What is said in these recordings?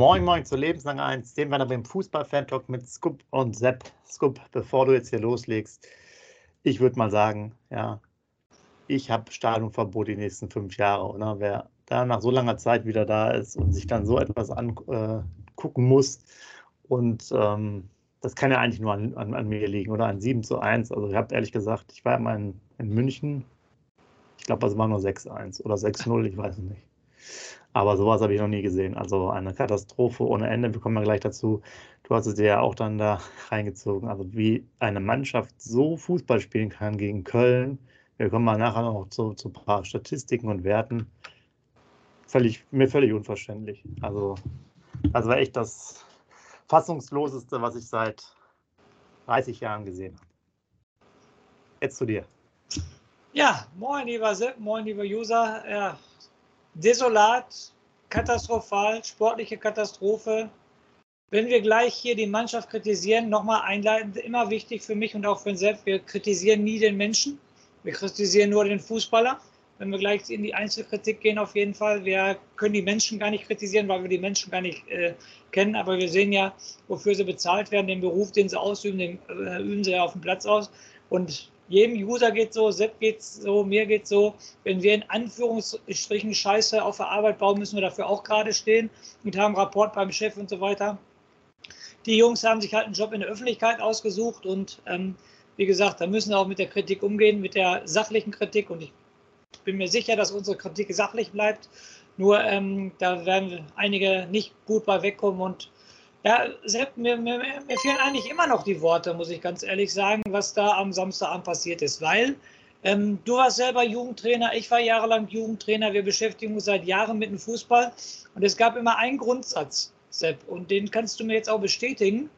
Moin Moin zu Lebenslang 1, den wir dann beim Fußball-Fan-Talk mit Scoop und Sepp. Scoop, bevor du jetzt hier loslegst, ich würde mal sagen, ja, ich habe Stadionverbot die nächsten fünf Jahre, oder? Wer da nach so langer Zeit wieder da ist und sich dann so etwas angucken äh, muss und ähm, das kann ja eigentlich nur an, an, an, mir liegen, oder? An 7 zu 1. Also ich habe ehrlich gesagt, ich war immer in, in München, ich glaube, es war nur 6-1 oder 6-0, ich weiß es nicht. Aber sowas habe ich noch nie gesehen. Also eine Katastrophe ohne Ende. Wir kommen ja gleich dazu. Du hast es dir ja auch dann da reingezogen. Also wie eine Mannschaft so Fußball spielen kann gegen Köln. Wir kommen mal nachher noch zu, zu ein paar Statistiken und Werten. Völlig, mir völlig unverständlich. Also das war echt das fassungsloseste, was ich seit 30 Jahren gesehen habe. Jetzt zu dir. Ja, moin lieber Sepp, moin lieber User. Ja, desolat, katastrophal, sportliche Katastrophe. Wenn wir gleich hier die Mannschaft kritisieren, nochmal einleitend, immer wichtig für mich und auch für den Sepp, wir kritisieren nie den Menschen, wir kritisieren nur den Fußballer. Wenn wir gleich in die Einzelkritik gehen, auf jeden Fall. Wir können die Menschen gar nicht kritisieren, weil wir die Menschen gar nicht äh, kennen. Aber wir sehen ja, wofür sie bezahlt werden. Den Beruf, den sie ausüben, den äh, üben sie ja auf dem Platz aus. Und jedem User geht so, Sepp geht so, mir geht so. Wenn wir in Anführungsstrichen Scheiße auf der Arbeit bauen, müssen wir dafür auch gerade stehen und haben Rapport beim Chef und so weiter. Die Jungs haben sich halt einen Job in der Öffentlichkeit ausgesucht und ähm, wie gesagt, da müssen wir auch mit der Kritik umgehen, mit der sachlichen Kritik und ich bin mir sicher, dass unsere Kritik sachlich bleibt. Nur ähm, da werden einige nicht gut bei wegkommen und ja, Sepp, mir, mir, mir, fehlen eigentlich immer noch die Worte, muss ich ganz ehrlich sagen, was da am Samstagabend passiert ist. Weil ähm, du warst selber Jugendtrainer, ich war jahrelang Jugendtrainer, wir beschäftigen uns seit Jahren mit dem Fußball. Und es gab immer einen Grundsatz, Sepp, und den kannst du mir jetzt auch bestätigen.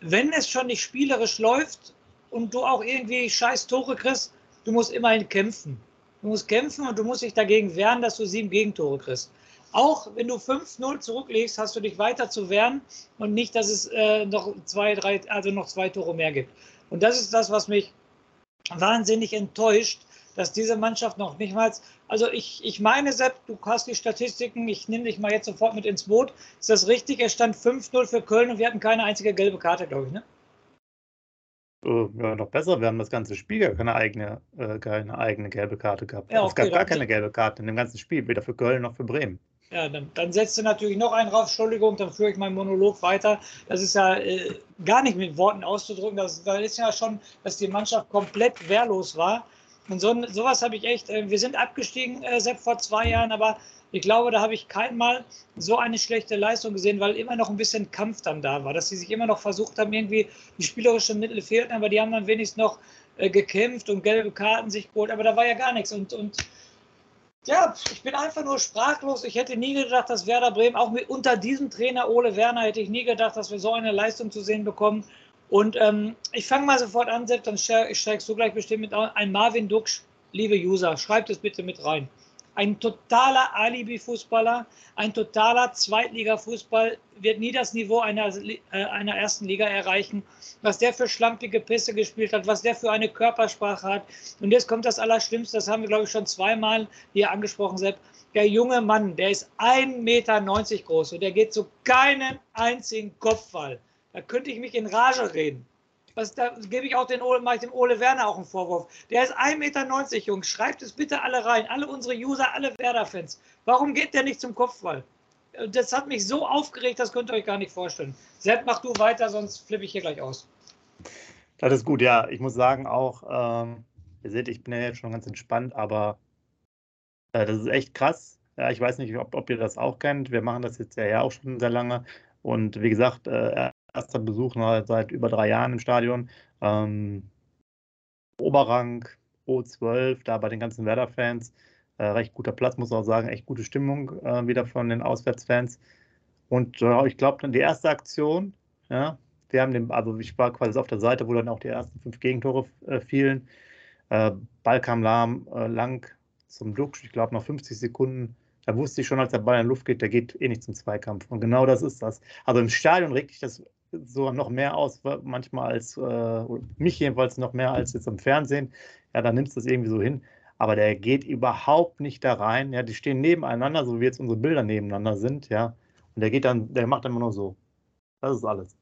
Wenn es schon nicht spielerisch läuft und du auch irgendwie scheiß Tore kriegst, du musst immerhin kämpfen. Du musst kämpfen und du musst dich dagegen wehren, dass du sieben Gegentore kriegst. Auch wenn du 5-0 zurücklegst, hast du dich weiter zu wehren und nicht, dass es äh, noch zwei, drei, also noch zwei Tore mehr gibt. Und das ist das, was mich wahnsinnig enttäuscht, dass diese Mannschaft noch nicht mal, also ich, ich meine, Sepp, du hast die Statistiken, ich nehme dich mal jetzt sofort mit ins Boot. Ist das richtig? Es stand 5-0 für Köln und wir hatten keine einzige gelbe Karte, glaube ich, ne? Äh, ja, noch besser, wir haben das ganze Spiel gar keine eigene, äh, keine eigene gelbe Karte gehabt. Ja, okay, es gab gar keine gelbe Karte in dem ganzen Spiel, weder für Köln noch für Bremen. Ja, dann, dann setzt du natürlich noch einen drauf. Entschuldigung, dann führe ich meinen Monolog weiter. Das ist ja äh, gar nicht mit Worten auszudrücken. Das, das ist ja schon, dass die Mannschaft komplett wehrlos war. Und so, sowas habe ich echt. Äh, wir sind abgestiegen, äh, Sepp, vor zwei Jahren, aber ich glaube, da habe ich kein Mal so eine schlechte Leistung gesehen, weil immer noch ein bisschen Kampf dann da war, dass sie sich immer noch versucht haben, irgendwie die spielerischen Mittel fehlten, aber die haben dann wenigstens noch äh, gekämpft und gelbe Karten sich geholt, aber da war ja gar nichts. Und, und ja, ich bin einfach nur sprachlos. Ich hätte nie gedacht, dass Werder Bremen, auch mit, unter diesem Trainer Ole Werner, hätte ich nie gedacht, dass wir so eine Leistung zu sehen bekommen. Und ähm, ich fange mal sofort an, Sepp, dann steigst du gleich bestimmt mit ein Marvin Duksch, liebe User, schreibt es bitte mit rein ein totaler Alibi-Fußballer, ein totaler Zweitliga-Fußball wird nie das Niveau einer, äh, einer ersten Liga erreichen. Was der für schlampige Pässe gespielt hat, was der für eine Körpersprache hat. Und jetzt kommt das Allerschlimmste, das haben wir, glaube ich, schon zweimal hier angesprochen, Sepp. Der junge Mann, der ist 1,90 Meter groß und der geht zu keinem einzigen Kopfball. Da könnte ich mich in Rage reden. Was, da gebe ich auch den Ole, mache ich dem Ole Werner auch einen Vorwurf. Der ist 1,90 Meter, Jungs. Schreibt es bitte alle rein. Alle unsere User, alle Werder-Fans. Warum geht der nicht zum Kopfball? Das hat mich so aufgeregt, das könnt ihr euch gar nicht vorstellen. Sepp, mach du weiter, sonst flippe ich hier gleich aus. Das ist gut, ja. Ich muss sagen auch, ähm, ihr seht, ich bin ja jetzt schon ganz entspannt, aber äh, das ist echt krass. Ja, ich weiß nicht, ob, ob, ihr das auch kennt. Wir machen das jetzt ja auch schon sehr lange. Und wie gesagt, äh, erster Besuch seit über drei Jahren im Stadion. Ähm, Oberrang, O12, da bei den ganzen Werder-Fans. Äh, recht guter Platz, muss auch sagen, echt gute Stimmung äh, wieder von den Auswärtsfans. Und äh, ich glaube, dann die erste Aktion, ja, wir haben den, also ich war quasi auf der Seite, wo dann auch die ersten fünf Gegentore äh, fielen. Äh, Ball kam lahm, äh, lang zum Duxch, ich glaube noch 50 Sekunden da wusste ich schon, als der Ball in die Luft geht, der geht eh nicht zum Zweikampf. Und genau das ist das. Also im Stadion regt dich das so noch mehr aus, manchmal als, äh, mich jedenfalls noch mehr als jetzt im Fernsehen. Ja, da nimmst du es irgendwie so hin. Aber der geht überhaupt nicht da rein. Ja, die stehen nebeneinander, so wie jetzt unsere Bilder nebeneinander sind, ja. Und der geht dann, der macht dann immer nur so. Das ist alles.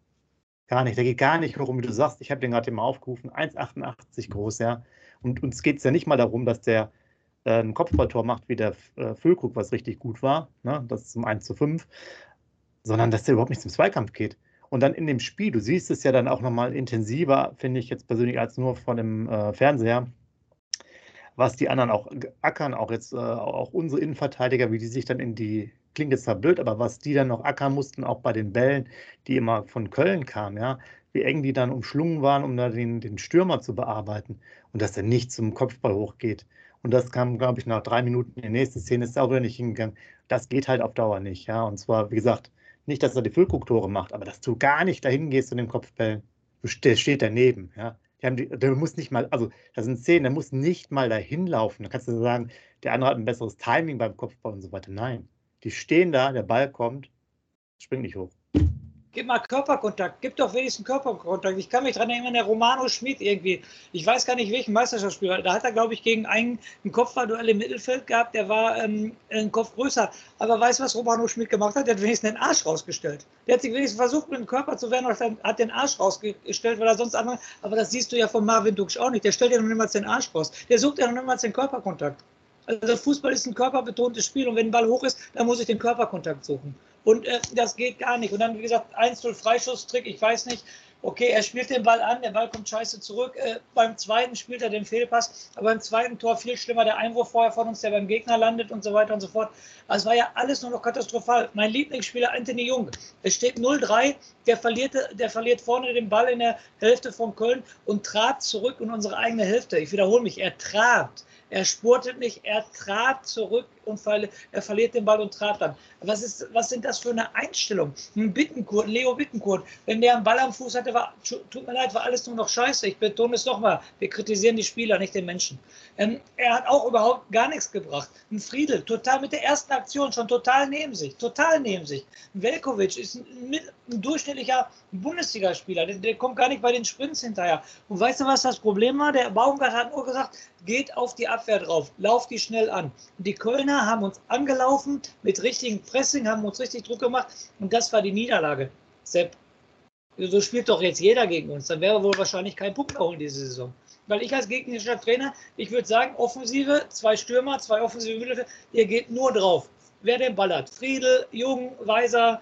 Gar nicht, der geht gar nicht. Und wie du sagst, ich habe den gerade mal aufgerufen, 1,88 groß, ja. Und uns geht es ja nicht mal darum, dass der äh, ein Kopfballtor macht wie der äh, Füllkrug, was richtig gut war, ne? das ist zum 1 zu 5, sondern dass der überhaupt nicht zum Zweikampf geht. Und dann in dem Spiel, du siehst es ja dann auch nochmal intensiver, finde ich jetzt persönlich, als nur vor dem äh, Fernseher, was die anderen auch ackern, auch jetzt äh, auch unsere Innenverteidiger, wie die sich dann in die, klingt jetzt zwar blöd, aber was die dann noch ackern mussten, auch bei den Bällen, die immer von Köln kamen, ja, wie eng die dann umschlungen waren, um da den, den Stürmer zu bearbeiten und dass er nicht zum Kopfball hochgeht. Und das kam, glaube ich, nach drei Minuten. Die nächste Szene ist auch wieder nicht hingegangen. Das geht halt auf Dauer nicht. Ja, und zwar, wie gesagt, nicht, dass er die Füllkuck-Tore macht, aber dass du gar nicht dahin gehst zu den Kopfbällen. Der steht daneben. Ja, die der muss nicht mal, also da sind Szenen, der muss nicht mal dahin laufen. Da kannst du sagen, der andere hat ein besseres Timing beim Kopfball und so weiter. Nein, die stehen da, der Ball kommt, springt nicht hoch. Gib mal Körperkontakt. Gib doch wenigstens Körperkontakt. Ich kann mich daran erinnern, der Romano Schmid irgendwie. Ich weiß gar nicht, welchen Meisterschaftsspieler. Da hat er, glaube ich, gegen einen ein Kopfballduell im Mittelfeld gehabt. Der war ähm, ein Kopf größer. Aber weißt du, was Romano Schmid gemacht hat? Der hat wenigstens den Arsch rausgestellt. Der hat sich wenigstens versucht, mit dem Körper zu wehren und hat den Arsch rausgestellt, weil er sonst andere. Aber das siehst du ja von Marvin Duksch auch nicht. Der stellt ja noch niemals den Arsch raus. Der sucht ja noch niemals den Körperkontakt. Also Fußball ist ein körperbetontes Spiel und wenn ein Ball hoch ist, dann muss ich den Körperkontakt suchen. Und äh, das geht gar nicht. Und dann, wie gesagt, 1-0 Freischusstrick, ich weiß nicht. Okay, er spielt den Ball an, der Ball kommt scheiße zurück. Äh, beim zweiten spielt er den Fehlpass, aber beim zweiten Tor viel schlimmer der Einwurf vorher von uns, der beim Gegner landet und so weiter und so fort. Also es war ja alles nur noch katastrophal. Mein Lieblingsspieler Anthony Jung, es steht 0-3, der verliert, der verliert vorne den Ball in der Hälfte von Köln und trat zurück in unsere eigene Hälfte. Ich wiederhole mich, er trat. Er spurtet nicht, er trat zurück verli er verliert den Ball und trat dann. Was, ist, was sind das für eine Einstellung? Ein Bittenkurt, Leo Bittenkurt, wenn der einen Ball am Fuß hatte, war, tut mir leid, war alles nur noch scheiße. Ich betone es nochmal, wir kritisieren die Spieler, nicht den Menschen. Ähm, er hat auch überhaupt gar nichts gebracht. Ein Friedel, total mit der ersten Aktion schon total neben sich, total neben sich. Ein Velkovic ist ein, ein durchschnittlicher Bundesligaspieler, der, der kommt gar nicht bei den Sprints hinterher. Und weißt du, was das Problem war? Der Baumgart hat nur gesagt, geht auf die Abwehr drauf, lauft die schnell an. Die Kölner haben uns angelaufen mit richtigem Pressing, haben uns richtig Druck gemacht und das war die Niederlage. Sepp, so spielt doch jetzt jeder gegen uns. Dann wäre wohl wahrscheinlich kein Punkt erholen diese Saison. Weil ich als gegnerischer Trainer, ich würde sagen, Offensive, zwei Stürmer, zwei offensive Mittelfelder, ihr geht nur drauf. Wer den Ball hat, Friedel, Jung, Weiser,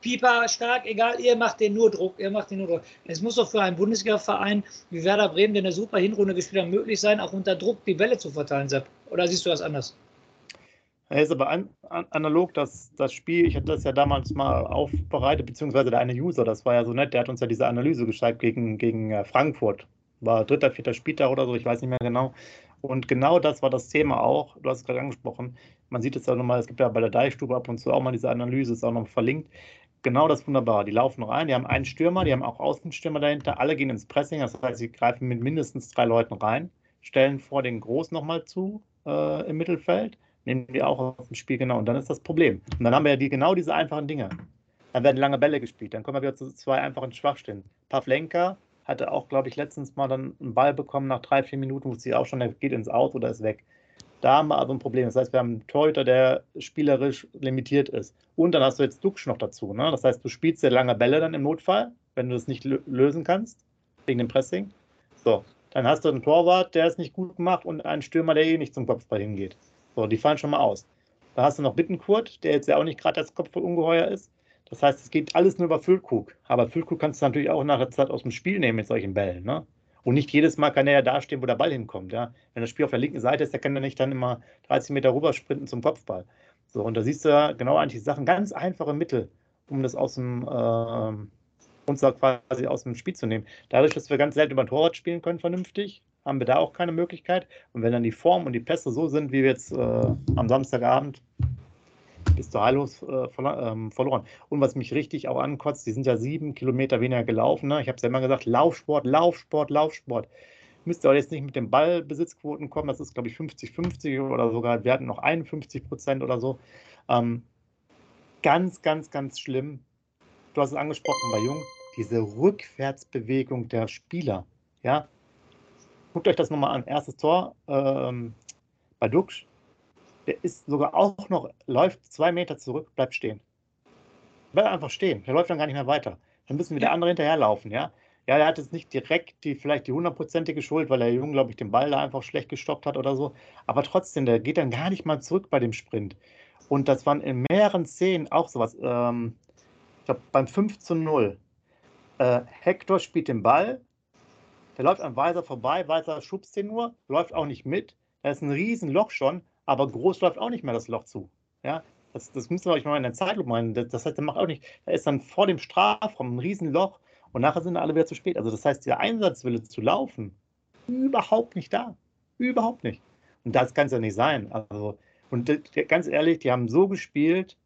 Pieper, stark, egal, ihr macht den nur Druck, ihr macht den nur Druck. Es muss doch für einen Bundesliga-Verein wie Werder Bremen, der eine super Hinrunde gespielt hat, möglich sein, auch unter Druck die Bälle zu verteilen, Sepp. Oder siehst du das anders? Er ist aber an, an, analog, das, das Spiel, ich hatte das ja damals mal aufbereitet, beziehungsweise der eine User, das war ja so nett, der hat uns ja diese Analyse gezeigt gegen, gegen äh, Frankfurt. War dritter, vierter Spieltag oder so, ich weiß nicht mehr genau. Und genau das war das Thema auch, du hast es gerade angesprochen. Man sieht es ja nochmal, es gibt ja bei der Deichstube ab und zu auch mal diese Analyse, ist auch noch verlinkt genau das wunderbar. Die laufen rein, die haben einen Stürmer, die haben auch Außenstürmer dahinter, alle gehen ins Pressing, das heißt, sie greifen mit mindestens drei Leuten rein, stellen vor den Groß nochmal zu äh, im Mittelfeld, nehmen die auch aus dem Spiel genau und dann ist das Problem. Und dann haben wir ja die, genau diese einfachen Dinge. Dann werden lange Bälle gespielt, dann kommen wir wieder zu zwei einfachen Schwachstellen. Pavlenka hatte auch, glaube ich, letztens mal dann einen Ball bekommen nach drei, vier Minuten, wusste ich auch schon, der geht ins Aus oder ist weg. Da haben wir also ein Problem. Das heißt, wir haben einen Torhüter, der spielerisch limitiert ist. Und dann hast du jetzt Duxch noch dazu. Ne? Das heißt, du spielst sehr lange Bälle dann im Notfall, wenn du das nicht lösen kannst, wegen dem Pressing. So, dann hast du einen Torwart, der es nicht gut gemacht und einen Stürmer, der eh nicht zum Kopfball hingeht. So, die fallen schon mal aus. Da hast du noch Bittenkurt, der jetzt ja auch nicht gerade das Kopfballungeheuer ist. Das heißt, es geht alles nur über Füllkrug. Aber Füllkrug kannst du natürlich auch nach der Zeit aus dem Spiel nehmen mit solchen Bällen. Ne? Und nicht jedes Mal kann er ja dastehen, wo der Ball hinkommt. Ja? Wenn das Spiel auf der linken Seite ist, der kann er nicht dann immer 30 Meter rüber sprinten zum Kopfball. So, und da siehst du ja genau eigentlich die Sachen, ganz einfache Mittel, um das aus dem, äh, uns da quasi aus dem Spiel zu nehmen. Dadurch, dass wir ganz selten über den Torwart spielen können, vernünftig, haben wir da auch keine Möglichkeit. Und wenn dann die Form und die Pässe so sind, wie wir jetzt äh, am Samstagabend bis zur heillos äh, ähm, verloren. Und was mich richtig auch ankotzt, die sind ja sieben Kilometer weniger gelaufen. Ne? Ich habe es ja immer gesagt, Laufsport, Laufsport, Laufsport. Müsst ihr auch jetzt nicht mit den Ballbesitzquoten kommen, das ist, glaube ich, 50-50 oder sogar, wir hatten noch 51 Prozent oder so. Ähm, ganz, ganz, ganz schlimm. Du hast es angesprochen bei Jung, diese Rückwärtsbewegung der Spieler. Ja, guckt euch das nochmal an. Erstes Tor ähm, bei Duxch, der ist sogar auch noch, läuft zwei Meter zurück, bleibt stehen. bleibt einfach stehen. Der läuft dann gar nicht mehr weiter. Dann müssen wieder ja. andere hinterherlaufen, ja. Ja, er hat jetzt nicht direkt die, vielleicht die hundertprozentige Schuld, weil der Junge, glaube ich, den Ball da einfach schlecht gestoppt hat oder so. Aber trotzdem, der geht dann gar nicht mal zurück bei dem Sprint. Und das waren in mehreren Szenen auch sowas. Ähm, ich glaube, beim 5 zu 0. Äh, Hector spielt den Ball, der läuft am Weiser vorbei, Weiser schubst den nur, läuft auch nicht mit. Da ist ein Riesenloch schon, aber groß läuft auch nicht mehr das Loch zu. Ja, das, das müsst ihr euch mal in der Zeitlupe meinen. Das, das heißt, der macht auch nicht, da ist dann vor dem Strafraum ein Riesenloch und nachher sind alle wieder zu spät. Also das heißt, der Einsatzwille zu laufen, überhaupt nicht da. Überhaupt nicht. Und das kann es ja nicht sein. Also, und ganz ehrlich, die haben so gespielt,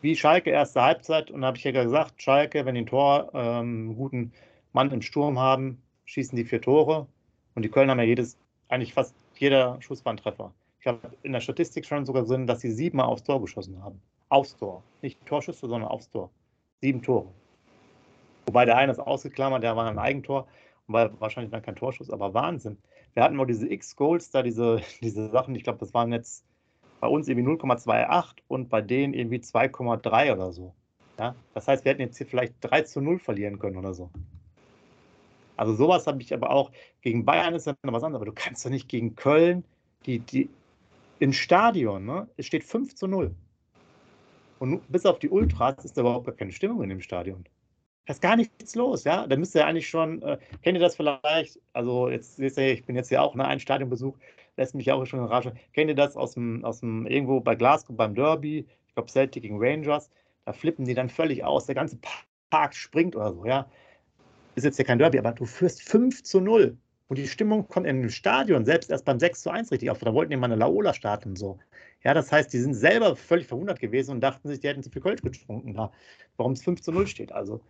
wie Schalke erste Halbzeit. Und da habe ich ja gesagt, Schalke, wenn die ein Tor, ähm, einen guten Mann im Sturm haben, schießen die vier Tore. Und die Köln haben ja jedes, eigentlich fast jeder Schuss war ein Treffer. Ich habe in der Statistik schon sogar drin, dass sie siebenmal aufs Tor geschossen haben. Aufs Tor. Nicht Torschüsse, sondern aufs Tor. Sieben Tore. Wobei der eine ist ausgeklammert, der war ein Eigentor und war wahrscheinlich dann kein Torschuss, aber Wahnsinn. Wir hatten mal diese X-Goals da, diese, diese Sachen, ich glaube, das waren jetzt bei uns irgendwie 0,28 und bei denen irgendwie 2,3 oder so. Ja? Das heißt, wir hätten jetzt hier vielleicht 3 zu 0 verlieren können oder so. Also sowas habe ich aber auch, gegen Bayern ist dann was anderes, aber du kannst doch nicht gegen Köln, die, die im Stadion, ne? es steht 5 zu 0. Und bis auf die Ultras ist da überhaupt gar keine Stimmung in dem Stadion. Da ist gar nichts los, ja. Da müsste ja eigentlich schon, äh, kennt ihr das vielleicht? Also, jetzt seht ihr, ich bin jetzt ja auch, ne, ein Stadionbesuch, lässt mich auch schon überraschen. Kennt ihr das aus dem, aus dem irgendwo bei Glasgow beim Derby? Ich glaube, Celtic gegen Rangers. Da flippen die dann völlig aus. Der ganze Park springt oder so, ja. Ist jetzt ja kein Derby, aber du führst 5 zu 0. Und die Stimmung kommt in dem Stadion selbst erst beim 6 zu 1 richtig auf. Da wollten die mal eine Laola starten und so. Ja, das heißt, die sind selber völlig verwundert gewesen und dachten sich, die hätten zu viel Kölsch getrunken da, warum es 5 zu 0 steht. Also,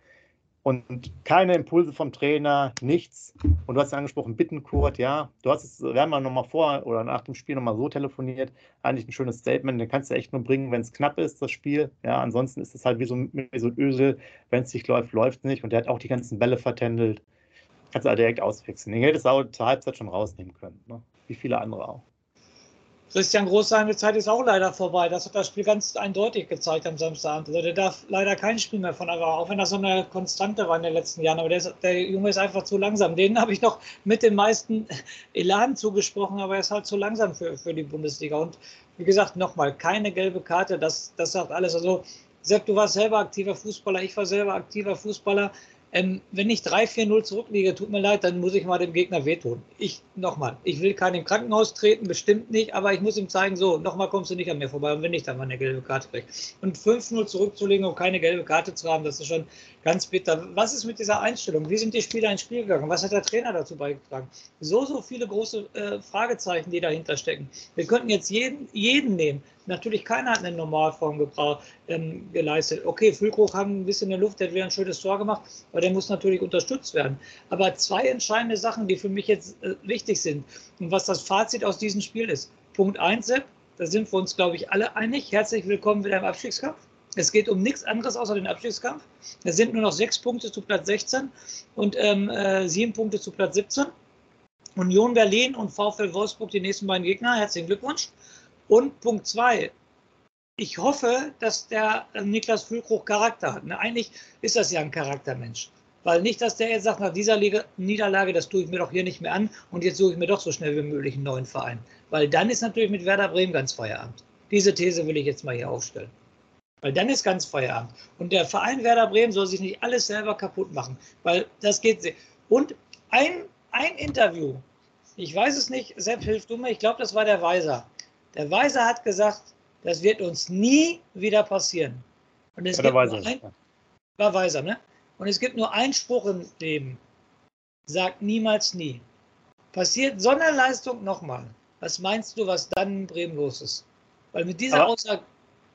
und keine Impulse vom Trainer, nichts. Und du hast ja angesprochen, Bittenkurt, ja. Du hast es, wir haben ja nochmal vor oder nach dem Spiel nochmal so telefoniert. Eigentlich ein schönes Statement, den kannst du echt nur bringen, wenn es knapp ist, das Spiel. Ja, ansonsten ist es halt wie so, wie so ein Ösel. Wenn es nicht läuft, läuft es nicht. Und der hat auch die ganzen Bälle vertändelt. Kannst du halt direkt auswechseln. Den hättest du auch zur Halbzeit schon rausnehmen können. Ne? Wie viele andere auch. Christian Groß, seine Zeit ist auch leider vorbei. Das hat das Spiel ganz eindeutig gezeigt am Samstagabend. Also der darf leider kein Spiel mehr von aber auch wenn das so eine Konstante war in den letzten Jahren. Aber der, ist, der Junge ist einfach zu langsam. Den habe ich noch mit dem meisten Elan zugesprochen, aber er ist halt zu langsam für, für die Bundesliga. Und wie gesagt, nochmal, keine gelbe Karte, das, das sagt alles. Also Sepp, du warst selber aktiver Fußballer, ich war selber aktiver Fußballer. Ähm, wenn ich 3-4-0 zurückliege, tut mir leid, dann muss ich mal dem Gegner wehtun. Ich, nochmal, ich will keinen im Krankenhaus treten, bestimmt nicht, aber ich muss ihm zeigen, so, nochmal kommst du nicht an mir vorbei und wenn nicht, dann mal eine gelbe Karte krieg. Und 5-0 zurückzulegen und keine gelbe Karte zu haben, das ist schon ganz bitter. Was ist mit dieser Einstellung? Wie sind die Spieler ins Spiel gegangen? Was hat der Trainer dazu beigetragen? So, so viele große äh, Fragezeichen, die dahinter stecken. Wir könnten jetzt jeden, jeden nehmen. Natürlich keiner hat eine Normalform gebraucht, ähm, geleistet. Okay, Füllkrug hat ein bisschen in der Luft, der hat wieder ein schönes Tor gemacht, aber der muss natürlich unterstützt werden. Aber zwei entscheidende Sachen, die für mich jetzt äh, wichtig sind und was das Fazit aus diesem Spiel ist. Punkt 1, Sepp, da sind wir uns, glaube ich, alle einig. Herzlich willkommen wieder im Abstiegskampf. Es geht um nichts anderes außer den Abstiegskampf. Es sind nur noch sechs Punkte zu Platz 16 und ähm, äh, sieben Punkte zu Platz 17. Union Berlin und VfL Wolfsburg die nächsten beiden Gegner. Herzlichen Glückwunsch. Und Punkt zwei, ich hoffe, dass der äh, Niklas Füllkrug Charakter hat. Ne? Eigentlich ist das ja ein Charaktermensch. Weil nicht, dass der jetzt sagt, nach dieser Liga, Niederlage, das tue ich mir doch hier nicht mehr an und jetzt suche ich mir doch so schnell wie möglich einen neuen Verein. Weil dann ist natürlich mit Werder Bremen ganz Feierabend. Diese These will ich jetzt mal hier aufstellen. Weil dann ist ganz Feierabend. Und der Verein Werder Bremen soll sich nicht alles selber kaputt machen. Weil das geht. Und ein, ein Interview, ich weiß es nicht, Sepp, hilf du mir, ich glaube, das war der Weiser. Der Weiser hat gesagt, das wird uns nie wieder passieren. Und es gibt Weiser. Ein, war Weiser, ne? Und es gibt nur einen Spruch im Leben. Sagt niemals nie. Passiert Sonderleistung nochmal. Was meinst du, was dann in Bremen los ist? Weil mit dieser Aber Aussage,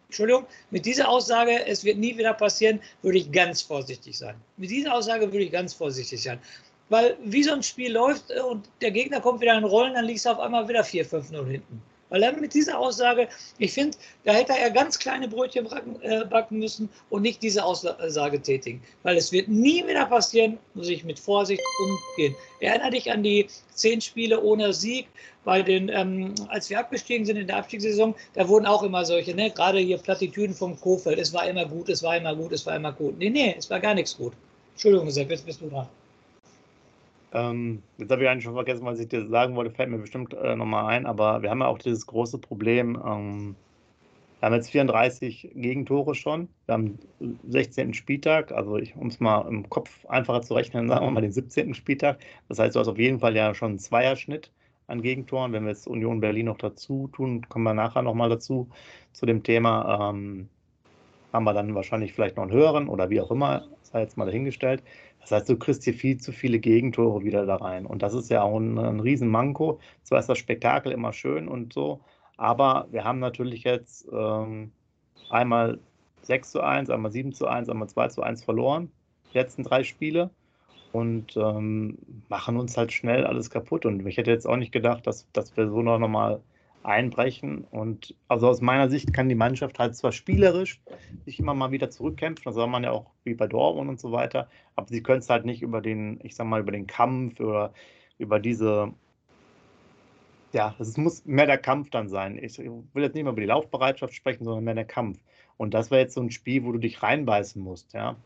Entschuldigung, mit dieser Aussage, es wird nie wieder passieren, würde ich ganz vorsichtig sein. Mit dieser Aussage würde ich ganz vorsichtig sein. Weil wie so ein Spiel läuft und der Gegner kommt wieder in Rollen, dann liegst du auf einmal wieder 4-5-0 hinten. Er mit dieser Aussage, ich finde, da hätte er ganz kleine Brötchen backen, äh, backen müssen und nicht diese Aussage tätigen. Weil es wird nie wieder passieren, muss ich mit Vorsicht umgehen. Erinnere dich an die zehn Spiele ohne Sieg bei den, ähm, als wir abgestiegen sind in der Abstiegssaison, da wurden auch immer solche, ne? gerade hier Plattitüden vom Kofeld, es war immer gut, es war immer gut, es war immer gut. Nee, nee, es war gar nichts gut. Entschuldigung, Sepp, jetzt bist du dran. Ähm, jetzt habe ich eigentlich schon vergessen, was ich dir sagen wollte, fällt mir bestimmt äh, nochmal ein, aber wir haben ja auch dieses große Problem, ähm, wir haben jetzt 34 Gegentore schon, wir haben 16. Spieltag, also um es mal im Kopf einfacher zu rechnen, sagen wir mal den 17. Spieltag. Das heißt, du hast auf jeden Fall ja schon einen Zweierschnitt an Gegentoren. Wenn wir jetzt Union Berlin noch dazu tun, kommen wir nachher nochmal dazu, zu dem Thema. Ähm, haben wir dann wahrscheinlich vielleicht noch einen höheren oder wie auch immer, sei jetzt mal dahingestellt. Das heißt, du kriegst hier viel zu viele Gegentore wieder da rein. Und das ist ja auch ein, ein Riesenmanko. Zwar ist das Spektakel immer schön und so, aber wir haben natürlich jetzt ähm, einmal 6 zu 1, einmal 7 zu 1, einmal 2 zu 1 verloren, die letzten drei Spiele. Und ähm, machen uns halt schnell alles kaputt. Und ich hätte jetzt auch nicht gedacht, dass, dass wir so noch mal einbrechen. Und also aus meiner Sicht kann die Mannschaft halt zwar spielerisch sich immer mal wieder zurückkämpfen, das soll man ja auch wie bei Dortmund und so weiter, aber sie können es halt nicht über den, ich sag mal, über den Kampf oder über diese, ja, es muss mehr der Kampf dann sein. Ich will jetzt nicht mehr über die Laufbereitschaft sprechen, sondern mehr der Kampf. Und das wäre jetzt so ein Spiel, wo du dich reinbeißen musst, ja.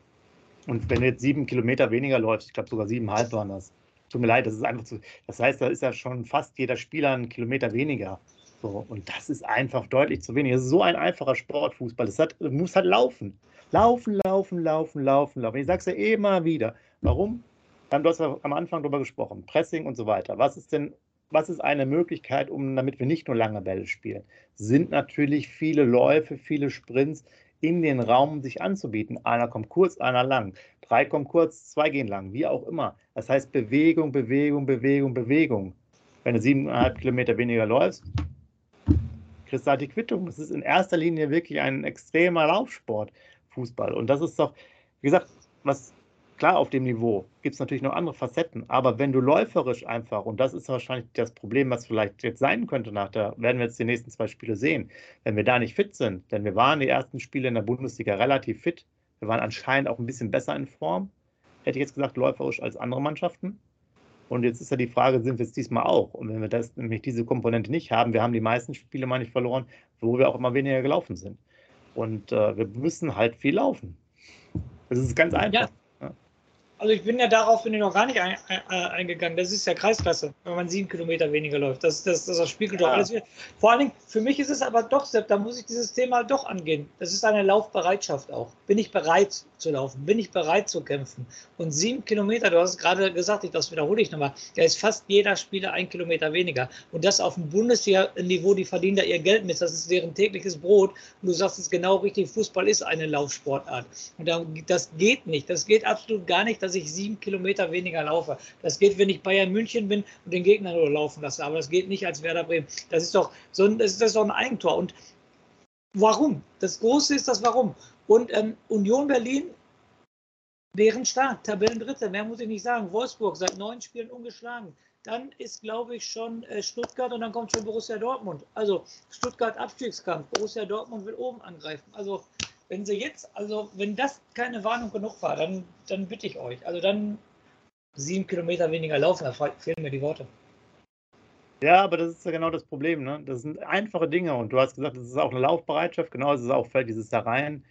Und wenn du jetzt sieben Kilometer weniger läufst, ich glaube sogar siebeneinhalb waren das, tut mir leid, das ist einfach zu, das heißt, da ist ja schon fast jeder Spieler einen Kilometer weniger. So, und das ist einfach deutlich zu wenig. Es ist so ein einfacher Sportfußball. Hat, muss halt laufen. Laufen, laufen, laufen, laufen, laufen. Ich sage es ja immer wieder. Warum? Du hast ja am Anfang darüber gesprochen. Pressing und so weiter. Was ist denn, was ist eine Möglichkeit, um, damit wir nicht nur lange Bälle spielen? Sind natürlich viele Läufe, viele Sprints in den Raum sich anzubieten. Einer kommt kurz, einer lang. Drei kommen kurz, zwei gehen lang, wie auch immer. Das heißt Bewegung, Bewegung, Bewegung, Bewegung. Wenn du siebeneinhalb Kilometer weniger läufst, kriegst du halt die Quittung. Das ist in erster Linie wirklich ein extremer Laufsport, Fußball. Und das ist doch, wie gesagt, was klar auf dem Niveau gibt es natürlich noch andere Facetten, aber wenn du läuferisch einfach, und das ist wahrscheinlich das Problem, was vielleicht jetzt sein könnte nach der, werden wir jetzt die nächsten zwei Spiele sehen, wenn wir da nicht fit sind, denn wir waren die ersten Spiele in der Bundesliga relativ fit, wir waren anscheinend auch ein bisschen besser in Form, hätte ich jetzt gesagt, läuferisch als andere Mannschaften. Und jetzt ist ja die Frage, sind wir es diesmal auch? Und wenn wir das nämlich diese Komponente nicht haben, wir haben die meisten Spiele mal nicht verloren, wo wir auch immer weniger gelaufen sind. Und äh, wir müssen halt viel laufen. Das ist ganz einfach. Ja. Also ich bin ja darauf bin ich noch gar nicht ein, ein, eingegangen. Das ist ja Kreisklasse, wenn man sieben Kilometer weniger läuft. Das, das, das, das spiegelt doch alles wieder. Vor allen Dingen, für mich ist es aber doch, Sepp, da muss ich dieses Thema doch angehen. Das ist eine Laufbereitschaft auch. Bin ich bereit zu laufen? Bin ich bereit zu kämpfen? Und sieben Kilometer, du hast es gerade gesagt, das wiederhole ich nochmal, da ist fast jeder Spieler ein Kilometer weniger. Und das auf dem Bundesliga-Niveau, die verdienen da ihr Geld mit. Das ist deren tägliches Brot. Und du sagst es genau richtig, Fußball ist eine Laufsportart. Und das geht nicht. Das geht absolut gar nicht dass ich sieben Kilometer weniger laufe. Das geht, wenn ich Bayern München bin und den Gegner nur laufen lasse. Aber das geht nicht als Werder Bremen. Das ist doch so ein, das ist doch ein Eigentor. Und warum? Das Große ist das Warum. Und ähm, Union Berlin wären stark, Tabellendritte, mehr muss ich nicht sagen. Wolfsburg seit neun Spielen ungeschlagen. Dann ist, glaube ich, schon äh, Stuttgart und dann kommt schon Borussia Dortmund. Also Stuttgart Abstiegskampf. Borussia Dortmund will oben angreifen. Also wenn sie jetzt, also wenn das keine Warnung genug war, dann, dann bitte ich euch. Also dann sieben Kilometer weniger laufen, da fehlen mir die Worte. Ja, aber das ist ja genau das Problem. Ne? Das sind einfache Dinge und du hast gesagt, das ist auch eine Laufbereitschaft, genau, es ist auch fällt dieses da rein.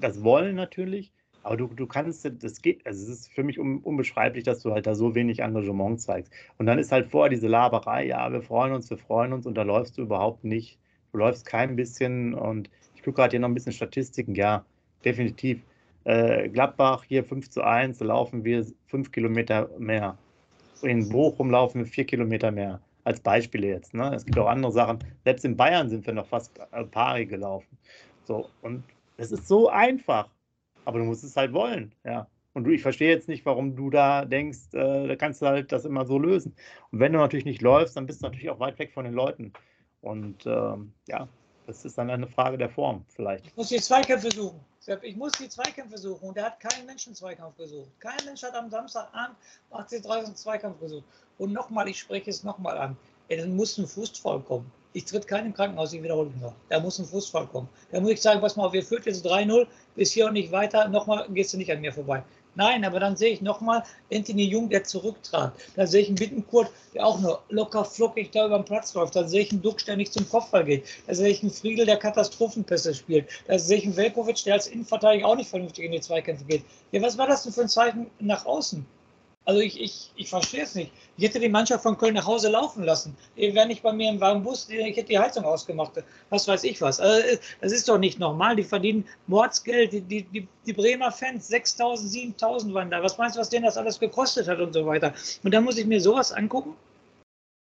Das Wollen natürlich, aber du, du kannst, das geht, also es ist für mich un, unbeschreiblich, dass du halt da so wenig Engagement zeigst. Und dann ist halt vorher diese Laberei, ja, wir freuen uns, wir freuen uns und da läufst du überhaupt nicht. Du läufst kein bisschen und gucke gerade hier noch ein bisschen Statistiken. Ja, definitiv. Äh, Gladbach hier 5 zu 1, da laufen wir 5 Kilometer mehr. In Bochum laufen wir 4 Kilometer mehr. Als Beispiele jetzt. Ne? Es gibt auch andere Sachen. Selbst in Bayern sind wir noch fast pari gelaufen. So, und es ist so einfach. Aber du musst es halt wollen. Ja. Und du, ich verstehe jetzt nicht, warum du da denkst, äh, da kannst du halt das immer so lösen. Und wenn du natürlich nicht läufst, dann bist du natürlich auch weit weg von den Leuten. Und ähm, ja, das ist dann eine Frage der Form vielleicht. Ich muss die Zweikämpfe suchen. Ich muss die Zweikämpfe suchen und er hat keinen Menschen Zweikampf gesucht. Kein Mensch hat am Samstagabend 18.30 einen Zweikampf gesucht. Und nochmal, ich spreche es nochmal an. Dann muss ein Fußball kommen. Ich tritt keinen im Krankenhaus, ich wiederhole mich noch. Da muss ein Fußfall kommen. Da muss ich sagen, pass mal auf, ihr führt jetzt 3-0, bis hier und nicht weiter, nochmal gehst du nicht an mir vorbei. Nein, aber dann sehe ich nochmal Anthony Jung, der zurücktrat. Dann sehe ich einen Bittenkurt, der auch nur locker flockig da über den Platz läuft. Dann sehe ich einen Duck, der nicht zum Kopfball geht. Da sehe ich einen Friedel, der Katastrophenpässe spielt. Da sehe ich einen Velkovic, der als Innenverteidiger auch nicht vernünftig in die Zweikämpfe geht. Ja, was war das denn für ein Zeichen nach außen? Also ich, ich, ich verstehe es nicht. Ich hätte die Mannschaft von Köln nach Hause laufen lassen. Die wäre nicht bei mir im warmen Bus, ich hätte die Heizung ausgemacht. Was weiß ich was. Also das ist doch nicht normal. Die verdienen Mordsgeld. Die, die, die, die Bremer Fans, 6.000, 7.000 waren da. Was meinst du, was denen das alles gekostet hat und so weiter? Und dann muss ich mir sowas angucken.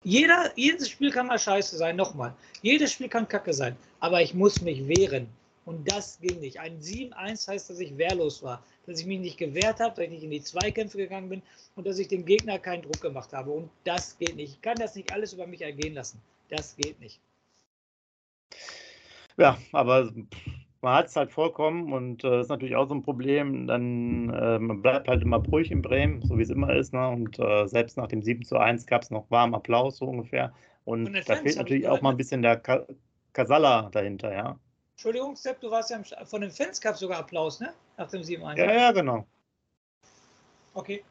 Jeder, jedes Spiel kann mal scheiße sein, nochmal. Jedes Spiel kann kacke sein. Aber ich muss mich wehren. Und das ging nicht. Ein 7-1 heißt, dass ich wehrlos war, dass ich mich nicht gewehrt habe, dass ich nicht in die Zweikämpfe gegangen bin und dass ich dem Gegner keinen Druck gemacht habe. Und das geht nicht. Ich kann das nicht alles über mich ergehen lassen. Das geht nicht. Ja, aber man hat es halt vollkommen und äh, ist natürlich auch so ein Problem. Dann äh, man bleibt halt immer ruhig in Bremen, so wie es immer ist. Ne? Und äh, selbst nach dem 7 zu 1 gab es noch warmen Applaus so ungefähr. Und, und da fehlt natürlich auch mal ein bisschen der Kasala dahinter, ja. Entschuldigung, Sepp, du warst ja von den Fans gab sogar Applaus, ne? Nach dem 7-1. Ja, ja, genau. Okay.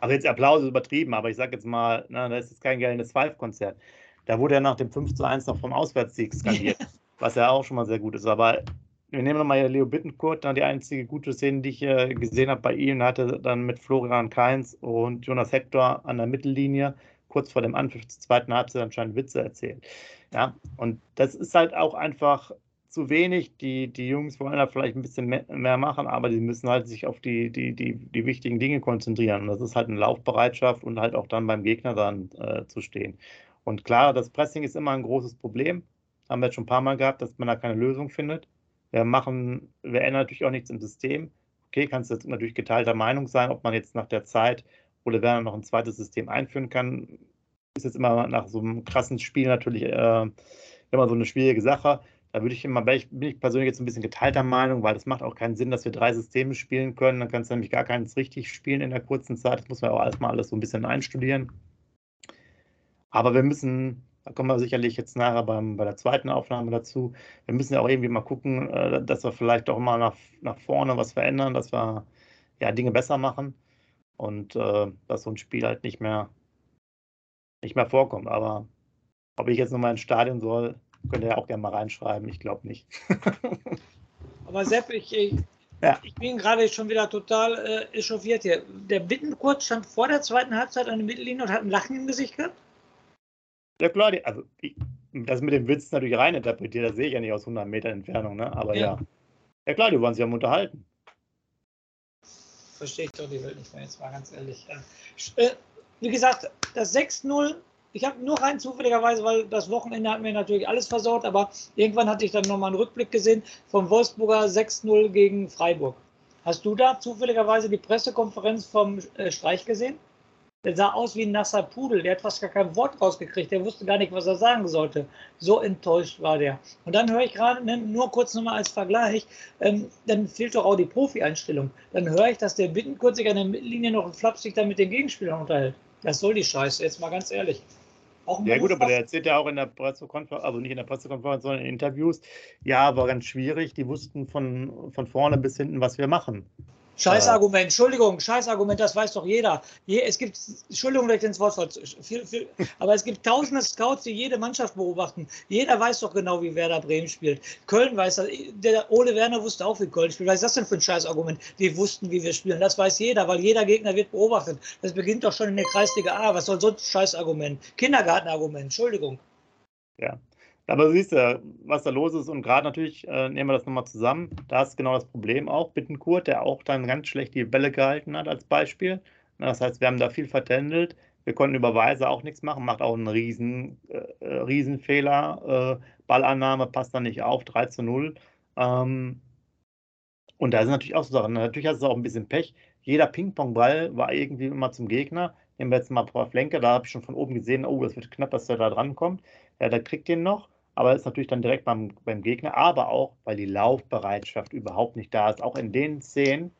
Also jetzt Applaus ist übertrieben, aber ich sage jetzt mal, na, das ist jetzt kein gellendes Five-Konzert. Da wurde ja nach dem 5 zu 1 noch vom Auswärtssieg skaliert, was ja auch schon mal sehr gut ist. Aber wir nehmen nochmal Leo Bittenkurt, die einzige gute Szene, die ich äh, gesehen habe bei ihm, hatte dann mit Florian Kainz und Jonas Hector an der Mittellinie kurz vor dem Anpfiff zur zweiten Halbzeit anscheinend Witze erzählt. Ja, und das ist halt auch einfach zu wenig. Die, die Jungs wollen da vielleicht ein bisschen mehr machen, aber die müssen halt sich auf die, die, die, die wichtigen Dinge konzentrieren. Und das ist halt eine Laufbereitschaft und halt auch dann beim Gegner dann äh, zu stehen. Und klar, das Pressing ist immer ein großes Problem. Haben wir jetzt schon ein paar Mal gehabt, dass man da keine Lösung findet. Wir machen, wir ändern natürlich auch nichts im System. Okay, kannst jetzt natürlich geteilter Meinung sein, ob man jetzt nach der Zeit oder Werner noch ein zweites System einführen kann. Ist jetzt immer nach so einem krassen Spiel natürlich äh, immer so eine schwierige Sache. Da würde ich immer, bin ich persönlich jetzt ein bisschen geteilter Meinung, weil es macht auch keinen Sinn, dass wir drei Systeme spielen können. Dann kannst du nämlich gar keins richtig spielen in der kurzen Zeit. Das muss man auch erstmal alles so ein bisschen einstudieren. Aber wir müssen, da kommen wir sicherlich jetzt nachher beim, bei der zweiten Aufnahme dazu, wir müssen ja auch irgendwie mal gucken, äh, dass wir vielleicht auch mal nach, nach vorne was verändern, dass wir ja Dinge besser machen und äh, dass so ein Spiel halt nicht mehr, nicht mehr vorkommt. Aber ob ich jetzt nochmal ins Stadion soll, Könnt ihr ja auch gerne mal reinschreiben, ich glaube nicht. Aber Sepp, ich, ich, ja. ich bin gerade schon wieder total äh, echauffiert hier. Der Bittenkurt stand vor der zweiten Halbzeit an der Mittellinie und hat ein Lachen im Gesicht gehabt? Ja klar, die, also ich, das mit dem Witz natürlich reininterpretiert, das sehe ich ja nicht aus 100 Metern Entfernung, ne? aber ja. ja. Ja klar, die wollen sich ja unterhalten. Verstehe ich doch die Welt nicht mehr, jetzt mal ganz ehrlich. Äh, wie gesagt, das 6-0 ich habe nur rein zufälligerweise, weil das Wochenende hat mir natürlich alles versaut, aber irgendwann hatte ich dann nochmal einen Rückblick gesehen vom Wolfsburger 6-0 gegen Freiburg. Hast du da zufälligerweise die Pressekonferenz vom äh, Streich gesehen? Der sah aus wie ein nasser Pudel, der hat fast gar kein Wort rausgekriegt, der wusste gar nicht, was er sagen sollte. So enttäuscht war der. Und dann höre ich gerade, ne, nur kurz nochmal als Vergleich, ähm, dann fehlt doch auch die Profi-Einstellung. Dann höre ich, dass der Bittenkurt sich an der Mittellinie noch flapsig da mit den Gegenspielern unterhält. Das soll die Scheiße, jetzt mal ganz ehrlich. Ja gut, aber der erzählt ja auch in der Pressekonferenz, also nicht in der Pressekonferenz, sondern in Interviews, ja, war ganz schwierig, die wussten von, von vorne bis hinten, was wir machen. Scheißargument, Entschuldigung, Scheißargument, das weiß doch jeder. Es gibt, Entschuldigung, dass ich ins Wort falle, aber es gibt tausende Scouts, die jede Mannschaft beobachten. Jeder weiß doch genau, wie Werder Bremen spielt. Köln weiß das, der Ole Werner wusste auch, wie Köln spielt. Was ist das denn für ein Scheißargument? Die wussten, wie wir spielen. Das weiß jeder, weil jeder Gegner wird beobachtet. Das beginnt doch schon in der Kreisliga A. Was soll so ein Scheißargument? Kindergartenargument, Entschuldigung. Ja, aber siehst du, was da los ist und gerade natürlich, äh, nehmen wir das nochmal zusammen, da ist genau das Problem auch, Bittenkurt, der auch dann ganz schlecht die Bälle gehalten hat als Beispiel. Das heißt, wir haben da viel vertändelt. Wir konnten über Weise auch nichts machen, macht auch einen riesen, äh, äh Riesenfehler. Äh, Ballannahme passt dann nicht auf, 3 zu 0. Ähm, und da sind natürlich auch so Sachen. Natürlich hast du auch ein bisschen Pech. Jeder Ping-Pong-Ball war irgendwie immer zum Gegner. Nehmen wir jetzt mal Frau Flenke, da habe ich schon von oben gesehen, oh, das wird knapp, dass der da dran kommt. Ja, der kriegt den noch aber ist natürlich dann direkt beim, beim Gegner, aber auch, weil die Laufbereitschaft überhaupt nicht da ist. Auch in den Szenen,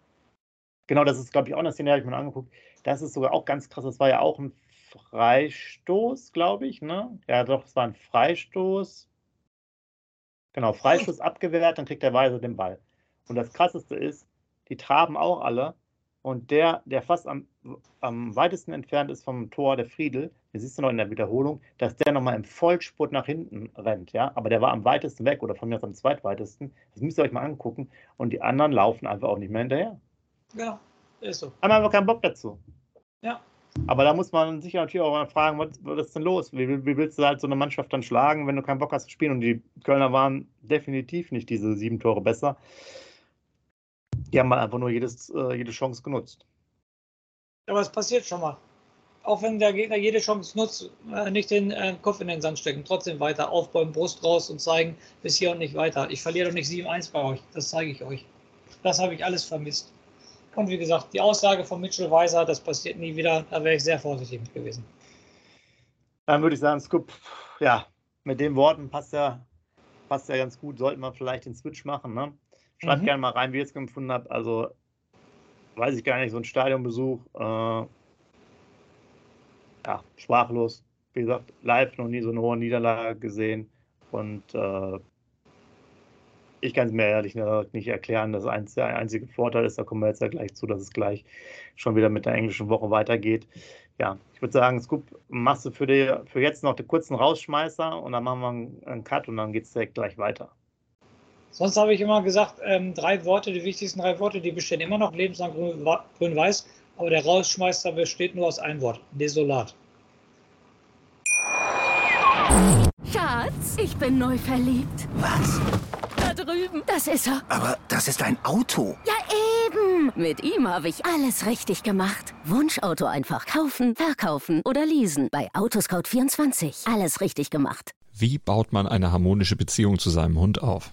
genau das ist, glaube ich, auch eine Szene, die habe ich mir angeguckt. Das ist sogar auch ganz krass. Das war ja auch ein Freistoß, glaube ich, ne? Ja, doch, es war ein Freistoß. Genau, Freistoß abgewehrt, dann kriegt der Weiser den Ball. Und das Krasseste ist, die traben auch alle. Und der, der fast am, am weitesten entfernt ist vom Tor, der Friedel, das siehst du noch in der Wiederholung, dass der nochmal im Vollspurt nach hinten rennt, ja. Aber der war am weitesten weg oder von mir aus am zweitweitesten. Das müsst ihr euch mal angucken. Und die anderen laufen einfach auch nicht mehr hinterher. Genau, ist so. Haben einfach keinen Bock dazu. Ja. Aber da muss man sich natürlich auch mal fragen, was, was ist denn los? Wie, wie, willst du halt so eine Mannschaft dann schlagen, wenn du keinen Bock hast zu spielen? Und die Kölner waren definitiv nicht diese sieben Tore besser. Die haben einfach nur jedes, äh, jede Chance genutzt. Aber es passiert schon mal. Auch wenn der Gegner jede Chance nutzt, äh, nicht den äh, Kopf in den Sand stecken. Trotzdem weiter aufbäumen, Brust raus und zeigen, bis hier und nicht weiter. Ich verliere doch nicht 7-1 bei euch. Das zeige ich euch. Das habe ich alles vermisst. Und wie gesagt, die Aussage von Mitchell Weiser, das passiert nie wieder, da wäre ich sehr vorsichtig mit gewesen. Dann würde ich sagen, Scoop, ja, mit den Worten passt ja, passt ja ganz gut. Sollten wir vielleicht den Switch machen. Ne? Schreibt mhm. gerne mal rein, wie ihr es empfunden habt. Also, weiß ich gar nicht, so ein Stadionbesuch, äh, ja, sprachlos. Wie gesagt, live noch nie so eine hohe Niederlage gesehen. Und äh, ich kann es mir ehrlich nicht erklären. Das der einzige Vorteil ist, da kommen wir jetzt ja gleich zu, dass es gleich schon wieder mit der englischen Woche weitergeht. Ja, ich würde sagen, Scoop, machst du für, die, für jetzt noch den kurzen Rausschmeißer und dann machen wir einen, einen Cut und dann geht es direkt gleich weiter. Sonst habe ich immer gesagt, ähm, drei Worte, die wichtigsten drei Worte, die bestehen immer noch lebenslang grün-weiß, aber der Rausschmeißer besteht nur aus einem Wort, desolat. Schatz, ich bin neu verliebt. Was? Da drüben. Das ist er. Aber das ist ein Auto. Ja, eben. Mit ihm habe ich alles richtig gemacht. Wunschauto einfach kaufen, verkaufen oder leasen. Bei Autoscout24. Alles richtig gemacht. Wie baut man eine harmonische Beziehung zu seinem Hund auf?